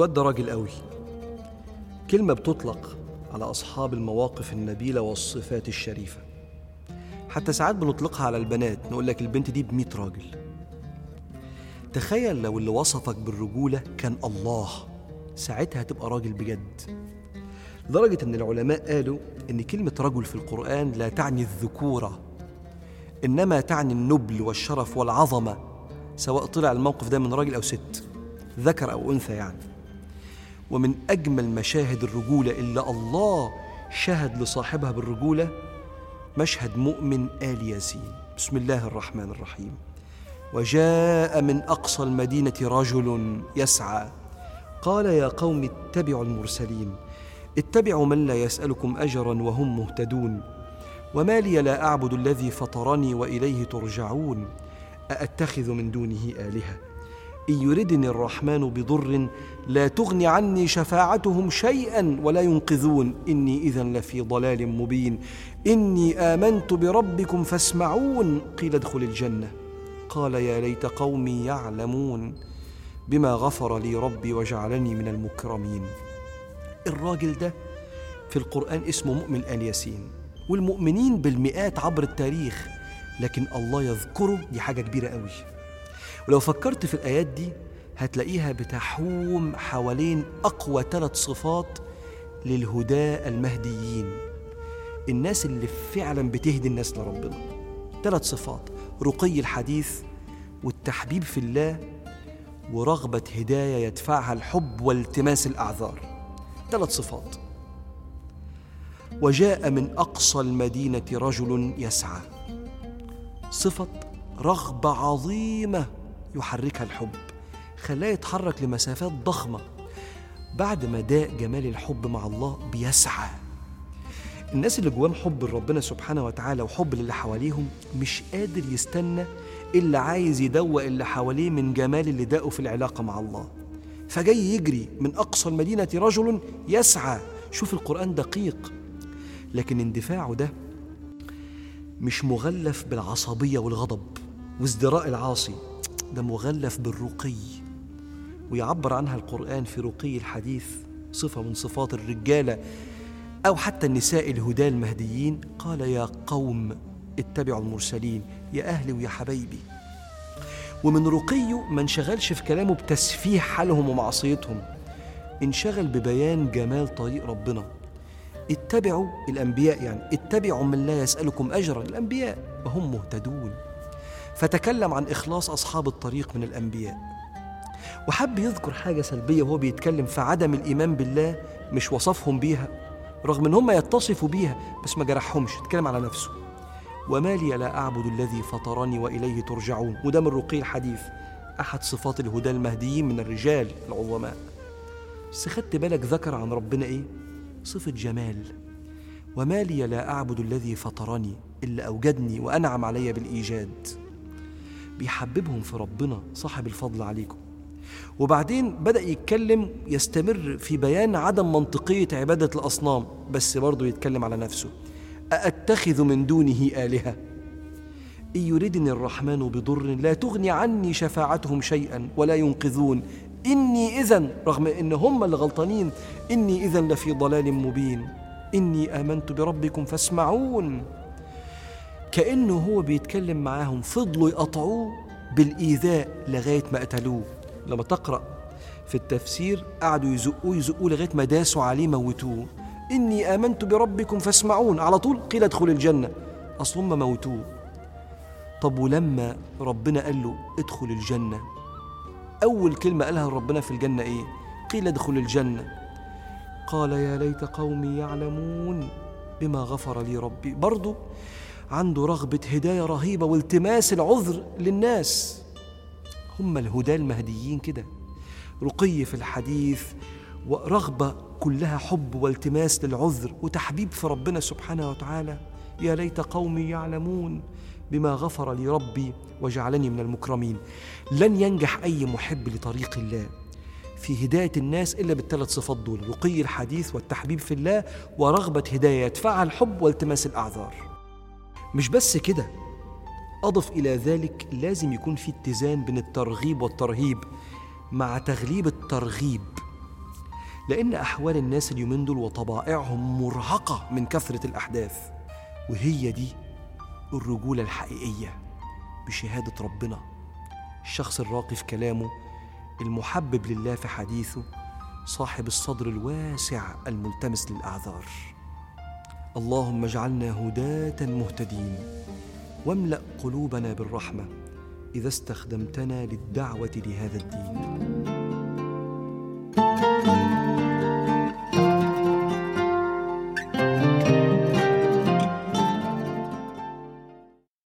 الواد ده راجل قوي. كلمة بتطلق على أصحاب المواقف النبيلة والصفات الشريفة. حتى ساعات بنطلقها على البنات نقول لك البنت دي بمية راجل. تخيل لو اللي وصفك بالرجولة كان الله ساعتها هتبقى راجل بجد. لدرجة إن العلماء قالوا إن كلمة رجل في القرآن لا تعني الذكورة إنما تعني النبل والشرف والعظمة سواء طلع الموقف ده من راجل أو ست ذكر أو أنثى يعني. ومن أجمل مشاهد الرجولة إلا الله شهد لصاحبها بالرجولة مشهد مؤمن آل ياسين. بسم الله الرحمن الرحيم. وجاء من أقصى المدينة رجل يسعى. قال يا قوم اتبعوا المرسلين. اتبعوا من لا يسألكم أجرا وهم مهتدون. وما لي لا أعبد الذي فطرني وإليه ترجعون. أأتخذ من دونه آلهة؟ إن يردني الرحمن بضر لا تغني عني شفاعتهم شيئا ولا ينقذون. إني إذا لفي ضلال مبين. إني آمنت بربكم فاسمعون. قيل ادخل الجنة. قال يا ليت قومي يعلمون بما غفر لي ربي وجعلني من المكرمين. الراجل ده في القرآن اسمه مؤمن آل ياسين والمؤمنين بالمئات عبر التاريخ لكن الله يذكره دي حاجة كبيرة قوي. ولو فكرت في الآيات دي هتلاقيها بتحوم حوالين أقوى ثلاث صفات للهداة المهديين. الناس اللي فعلا بتهدي الناس لربنا. ثلاث صفات رقي الحديث والتحبيب في الله ورغبة هداية يدفعها الحب والتماس الأعذار. ثلاث صفات وجاء من أقصى المدينة رجل يسعى. صفة رغبة عظيمة يحركها الحب خلاه يتحرك لمسافات ضخمة. بعد ما داء جمال الحب مع الله بيسعى. الناس اللي جواهم حب لربنا سبحانه وتعالى وحب للي حواليهم مش قادر يستنى إلا عايز يدوق اللي حواليه من جمال اللي داقه في العلاقة مع الله. فجاي يجري من أقصى المدينة رجل يسعى. شوف القرآن دقيق. لكن اندفاعه ده مش مغلف بالعصبية والغضب وازدراء العاصي. ده مغلف بالرقي ويعبر عنها القرآن في رقي الحديث صفة من صفات الرجالة أو حتى النساء الهدى المهديين. قال يا قوم اتبعوا المرسلين يا أهلي ويا حبايبي. ومن رقيه ما انشغلش في كلامه بتسفيه حالهم ومعصيتهم. انشغل ببيان جمال طريق ربنا. اتبعوا الأنبياء يعني اتبعوا من لا يسألكم أجرا الأنبياء وهم مهتدون. فتكلم عن إخلاص أصحاب الطريق من الأنبياء. وحب يذكر حاجة سلبية وهو بيتكلم في عدم الإيمان بالله مش وصفهم بيها رغم إن هم يتصفوا بيها بس ما جرحهمش اتكلم على نفسه. وما لي لا أعبد الذي فطرني وإليه ترجعون. وده من رقي الحديث. أحد صفات الهدى المهديين من الرجال العظماء. بس خدت بالك ذكر عن ربنا إيه؟ صفة جمال. وما لي لا أعبد الذي فطرني إلا أوجدني وأنعم علي بالإيجاد. بيحببهم في ربنا صاحب الفضل عليكم. وبعدين بدأ يتكلم يستمر في بيان عدم منطقية عبادة الأصنام بس برضه يتكلم على نفسه. أأتخذ من دونه آلهة؟ إن يردني الرحمن بضر لا تغني عني شفاعتهم شيئا ولا ينقذون. إني إذا رغم إن هم اللي غلطانين إني إذا لفي ضلال مبين. إني آمنت بربكم فاسمعون. كأنه هو بيتكلم معاهم فضلوا يقطعوه بالإيذاء لغاية ما قتلوه. لما تقرأ في التفسير قعدوا يزقوه يزقوه لغاية ما داسوا عليه موتوه. إني آمنت بربكم فاسمعون على طول قيل ادخل الجنة. أصل هم موتوه. طب ولما ربنا قال له ادخل الجنة؟ أول كلمة قالها ربنا في الجنة إيه؟ قيل ادخل الجنة. قال يا ليت قومي يعلمون بما غفر لي ربي. برضه عنده رغبة هداية رهيبة والتماس العذر للناس. هم الهدى المهديين كده. رقي في الحديث ورغبة كلها حب والتماس للعذر وتحبيب في ربنا سبحانه وتعالى. يا ليت قومي يعلمون بما غفر لي ربي وجعلني من المكرمين. لن ينجح أي محب لطريق الله في هداية الناس إلا بالثلاث صفات دول رقي الحديث والتحبيب في الله ورغبة هداية يدفعها الحب والتماس الأعذار. مش بس كده. أضف إلى ذلك لازم يكون في اتزان بين الترغيب والترهيب مع تغليب الترغيب. لأن أحوال الناس اليومين دول وطبائعهم مرهقة من كثرة الأحداث وهي دي الرجولة الحقيقية بشهادة ربنا. الشخص الراقي في كلامه المحبب لله في حديثه صاحب الصدر الواسع الملتمس للأعذار. اللهم اجعلنا هداة مهتدين. واملأ قلوبنا بالرحمة إذا استخدمتنا للدعوة لهذا الدين.